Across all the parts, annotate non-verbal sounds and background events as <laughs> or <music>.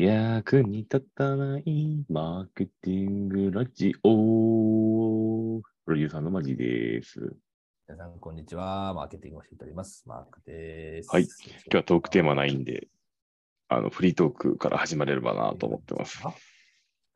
役に立たないマーケティングラジオ。プロデューサーのマジです。皆さん、こんにちは。マーケティングをしております。マークです。はい。今日はトークテーマなないんで、あの、フリートークから始まれればなと思ってます。は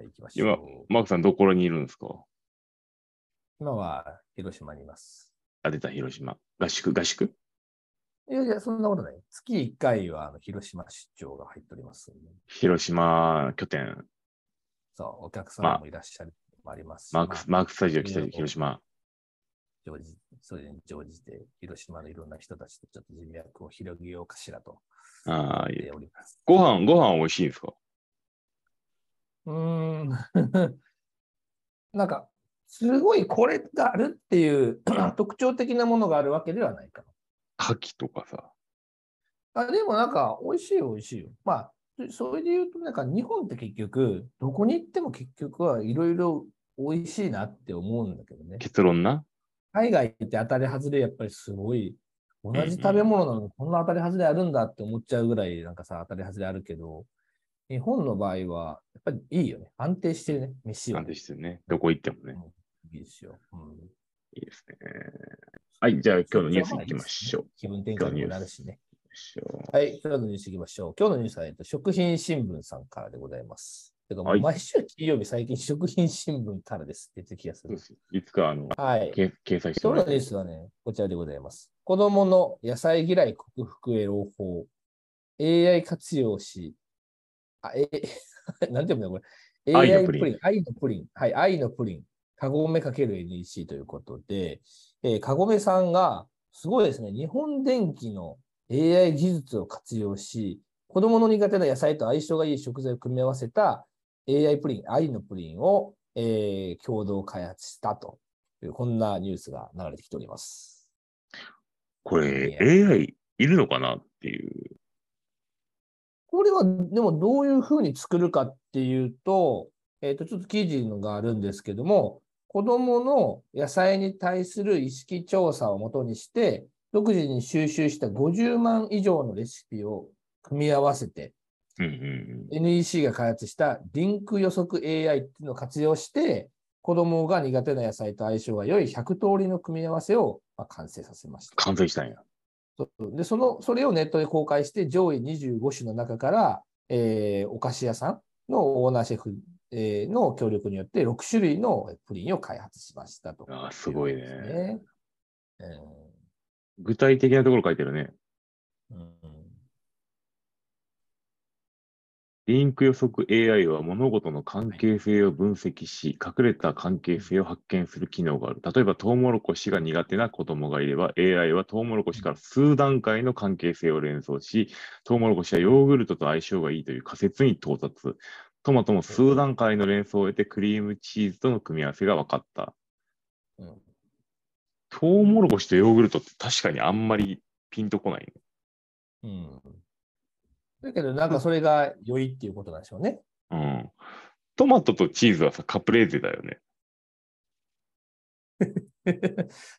い、行きましょう。マークさん、どこにいるんですか？今は広島にいます。あ、出た、広島。合宿、合宿？いやいや、そんなことない。月1回はあの広島出張が入っておりますんで。広島拠点、そう、お客様もいらっしゃるもありますし。マークス、マークスタジオ来たいろいろ広島。常時、それに乗じて、広島のいろんな人たちとちょっと人脈を広げようかしらとああ、言っております。ご飯、ご飯美味しいんですか？うーん。<laughs> なんか、すごいこれがあるっていう <clears throat> 特徴的なものがあるわけではないか牡蠣とかさ。な。あでもなんか、美味しい美味しいよ。まあ、それで言うと、なんか日本って結局、どこに行っても結局はいろいろ美味しいなって思うんだけどね。結論な？海外って当たり外れやっぱりすごい、同じ食べ物なのにこんな当たり外れあるんだって思っちゃうぐらいなんかさ、当たり外れあるけど、日本の場合は、やっぱりいいよね。安定してるね。飯は、なんでしてね。どこ行ってもね。いいですよ。うんいいですね。はい、じゃあ今日のニュース行きましょう。気分転換にもなるしね。はい、今日のニュース行きましょう。今日のニュースは、えっと、食品新聞さんからでございます。てか毎週金曜日、最近食品新聞からですって言って気がする。ういつかあの、はい。け掲載して今日のニュースはね、こちらでございます。子供の野菜嫌い克服へ朗報。AI 活用し、あ、え、<laughs> なんて読むんだこれ。AI プリン。愛のプリン。はい、愛のプリン。カゴメ ×NEC ということで、えー、カゴメさんが、すごいですね、日本電機の AI 技術を活用し、子供の苦手な野菜と相性がいい食材を組み合わせた AI プリン、愛のプリンを、えー共同開発したという、こんなニュースが流れてきております。これ AI いるのかなっていう。これは、でもどういうふうに作るかっていうと、えっ、と、ちょっと記事のがあるんですけども、子供の野菜に対する意識調査をもとにして、独自に収集した50万以上のレシピを組み合わせて、うんうんうん。NEC が開発したリンク予測 AI っていうのを活用して、子供が苦手な野菜と相性が良い100通りの組み合わせをまあ完成させました。完成したんや。で、その、それをネットで公開して、上位25種の中から、えーお菓子屋さんのオーナーシェフ、えーの協力によって6種類のプリンを開発しましたと。あーすごいねですね。具体的なところ書いてるね。うんうんリンク予測 AI は物事の関係性を分析し、隠れた関係性を発見する機能がある。例えば、トウモロコシが苦手な子供がいれば、AI はトウモロコシから数段階の関係性を連想し、トウモロコシはヨーグルトと相性がいいという仮説に到達。トマトも数段階の連想を得て、クリームチーズとの組み合わせが分かった。うんトウモロコシとヨーグルトって確かにあんまりピンとこない、ね。うんだけど、なんかそれが良いっていうことなんでしょうね。うん。トマトとチーズはさ、カプレーゼだよね。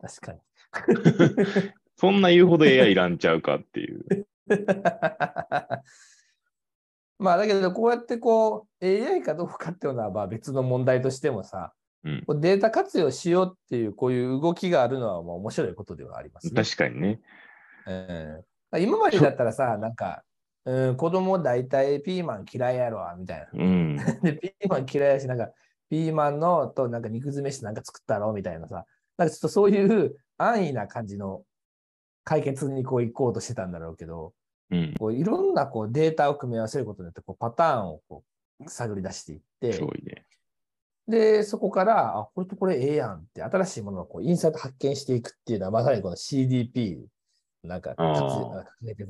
確かに。<laughs> そんな言うほど AI いらんちゃうかっていう。<laughs> まあだけど、こうやってこう AI かどうかっていうのはまあ別の問題としてもさ、うんデータ活用しようっていうこういう動きがあるのはまあ面白いことではありますね。確かにね。うん今までだったらさ、なんか、うん、子供大体ピーマン嫌いやろ、みたいな。うん。<laughs> で、ピーマン嫌いやし、なんか、ピーマンのとなんか肉詰めしてなんか作ったろ、みたいなさ。なんかちょっとそういう安易な感じの解決にこう行こうとしてたんだろうけど、うん。こういろんなこうデータを組み合わせることによってこうパターンをこう探り出していってね。で、そこから、あ、これとこれええやんって、新しいものをこうインサート発見していくっていうのは、まさにこの CDP、なんか、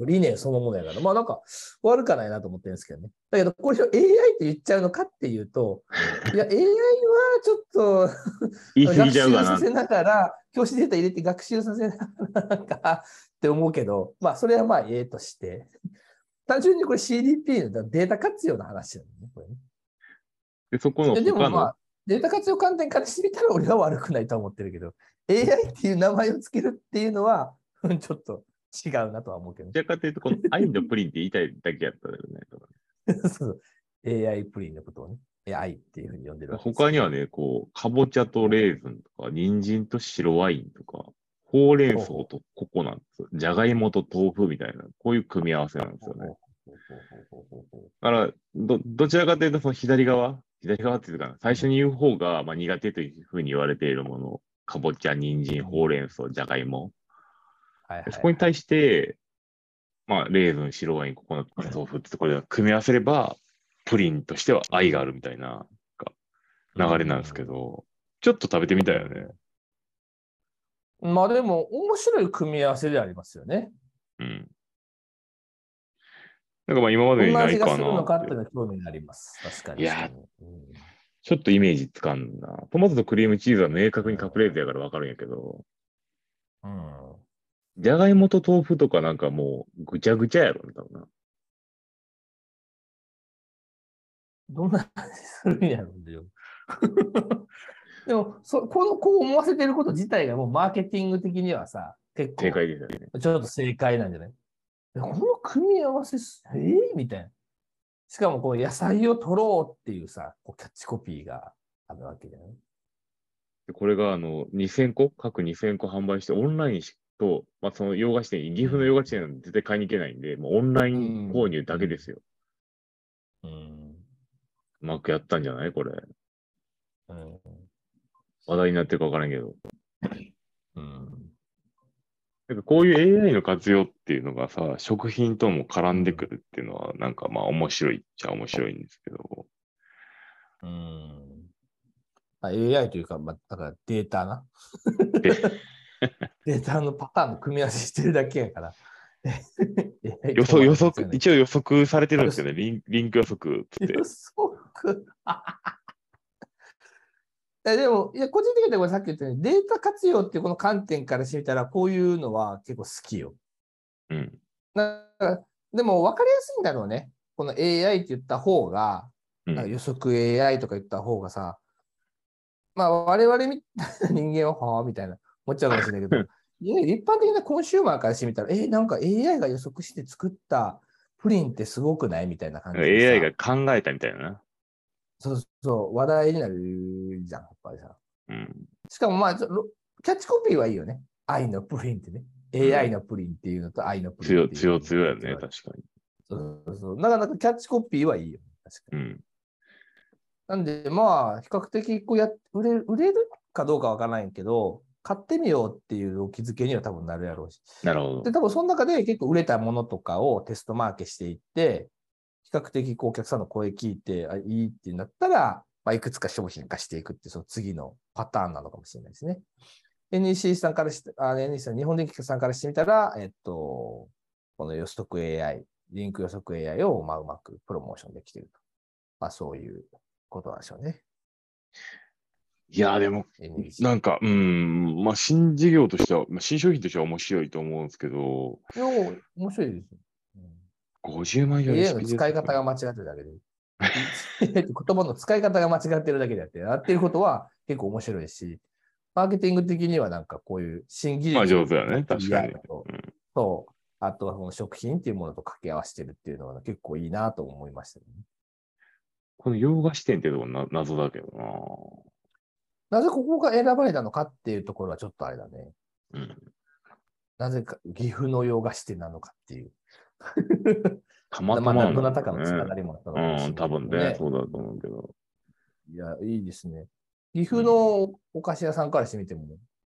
理念そのものやから、まあなんか悪かないなと思ってるんですけどね。だけど、これを AI って言っちゃうのかっていうと、いや、AI はちょっと、<laughs> 学習さ。せながら、教師データ入れて学習させながらかって思うけど、まあ、それはまあ、ええとして、単純にこれ CDP のデータ活用の話なんだね、これね。で、そこのででもまあ、データ活用観点からしてみたら俺は悪くないとは思ってるけど、AI っていう名前をつけるっていうのは、うんちょっと違うなとは思うけど。どちらかというと、この愛のプリンって言いたいだけやったよね。<laughs> そうそう AI プリンのことをね、AI っていうふうに呼んでるわけです他にはね、こう、かぼちゃとレーズンとか、人参と白ワインとか、ほうれん草とココナッツ、じゃがいもと豆腐みたいな、こういう組み合わせなんですよね。だから、ど、どちらかというと、その左側、左側っていうか、最初に言う方が、まあ、苦手というふうに言われているもの、かぼちゃ、人参、ほうれん草、じゃがいも。はいはいはいそこに対して、まあ、レーズン、白ワイン、ココナッツ、豆腐って、これを組み合わせれば、プリンとしては愛があるみたいな流れなんですけど、ちょっと食べてみたいよね。まあでも、面白い組み合わせでありますよね。うん。なんかまあ今までにないか味がするのかっていうなのは興味があります。確かに。いやうんちょっとイメージつかんな。トマトとクリームチーズは明確にカプレーゼやからわかるんやけど、うん。じゃがいもと豆腐とかなんかもうぐちゃぐちゃやろ、みたいな。どんな味するんやろうよ。でも <laughs> そこの、こう思わせてること自体がもうマーケティング的にはさ、結構正解ですよね。ちょっと正解なんじゃない？えこの組み合わせす、えー、みたいな。しかもこう野菜を取ろうっていうさ、こうキャッチコピーがあるわけじゃない？でこれがあの2000個、各2000個販売して、オンラインしと、まあ、その洋菓子店、岐阜の洋菓子店なんで絶対買いに行けないんで、もうオンライン購入だけですよ。うん。うまくやったんじゃない？これ。うん。話題になってるかわからんけど。うん。なんかこういう AI の活用っていうのがさ、食品とも絡んでくるっていうのは、なんかまあ面白いっちゃ面白いんですけど。うん。あ AI というか、まあ、だからデータな。<laughs> でデータのパターンの組み合わせしてるだけやから。<laughs> 予測、予測、一一応予測されてるんですよね。リンリンク予測って予。測。<laughs> えでも、いや、個人的にはさっき言ったように、データ活用っていうこの観点からしてみたら、こういうのは結構好きよ。うん。なでも、分かりやすいんだろうね。この AI って言った方が、うん予測 AI とか言った方がさ、まあ、我々みたいな人間は、はあみたいな、思っちゃうかもしれないけど、<laughs> いや一般的なコンシューマーからしてみたら、えなんか AI が予測して作ったプリンってすごくないみたいな感じでさ AI が考えたみたいなな。そうそう、話題になるじゃん、やっぱりさ。うん。しかもまあ、キャッチコピーはいいよね。愛のプリンってね。AI のプリンっていうのと愛のプリン強、っていうの強、強やね。確かに。そうそうそう。なかなかキャッチコピーはいいよ。確かに。うん。なんで、まあ、比較的こうや売れる売れるかどうかわからないけど、買ってみようっていうお気づけには多分なるやろうし。なるほどで、。多分その中で結構売れたものとかをテストマーケしていって、比較的こうお客さんの声聞いて、あいいってなったら、まあ、いくつか商品化していくってその次のパターンなのかもしれないですね。NEC さんからして、あ NEC さん、日本電機さんからしてみたら、えっと、この予測 AI、リンク予測 AI をまあうまくプロモーションできていると。まあそういうことなんでしょうね。いや、でも。なんか、うん、まあ、新事業としては、まあ、新商品としては面白いと思うんですけど、いや面白いですよ。うん50万よりの使い方が間違ってるだけで。言葉の使い方が間違ってるだけであって、やってることは結構面白いし、マーケティング的にはなんかこういう新技術まあ上手だね確かにそう。あとはこの食品っていうものと掛け合わせてるっていうのが結構いいなと思いましたね。この洋菓子店ってとこな謎だけどなぜここが選ばれたのかっていうところはちょっとあれだね。な。うん。なぜか岐阜の洋菓子店なのかっていう。たまたまあ、まなんだどなたかのつながね。りもあったのかもしれないうん、多分ね、そうだと思うけど。いや、いいですね。岐阜のお菓子屋さんからしてみても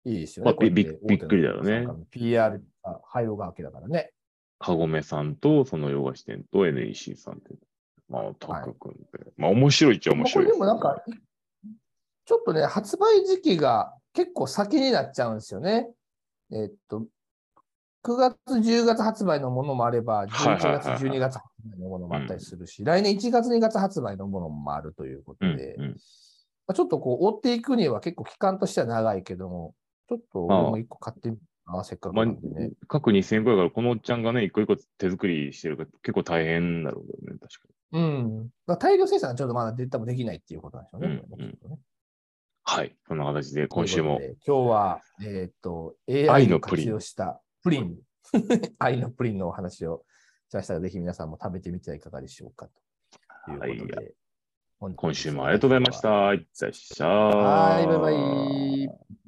いいですよね。まあびびっびっくりだよね PR が入るわけだからね。かごめさんと、その洋菓子店と NEC さんって、まあ、タッグ組んで、まあ、面白いっちゃ面白いでもなんか、ちょっとね、発売時期が結構先になっちゃうんですよね。えっと、9月、10月発売のものもあれば、11月、はいはいはいはい12月発売のものもあったりするし、来年1月、2月発売のものもあるということうんで、うん。まあ、ちょっとこう追っていくには結構期間としては長いけども、ちょっとも1個買ってみるな、せっかくまあなんでね。、各2000個やから、このおっちゃんがね、一個一個手作りしてるから結構大変だろうけどね、確かうん。大量生産はちょっとまだで多分できないっていうことなんでしょうね。うんこれねきっとねに。はい。そんな形で、今週も今日は、えっ、と、愛 AI をのプリン活用したプリン、<laughs> 愛のプリンのお話をしましたが、ぜひ皆さんも食べてみてはいかがでしょうかと。ということで、はい今週もありがとうございました。いってらっしゃい。はい、バイバイ。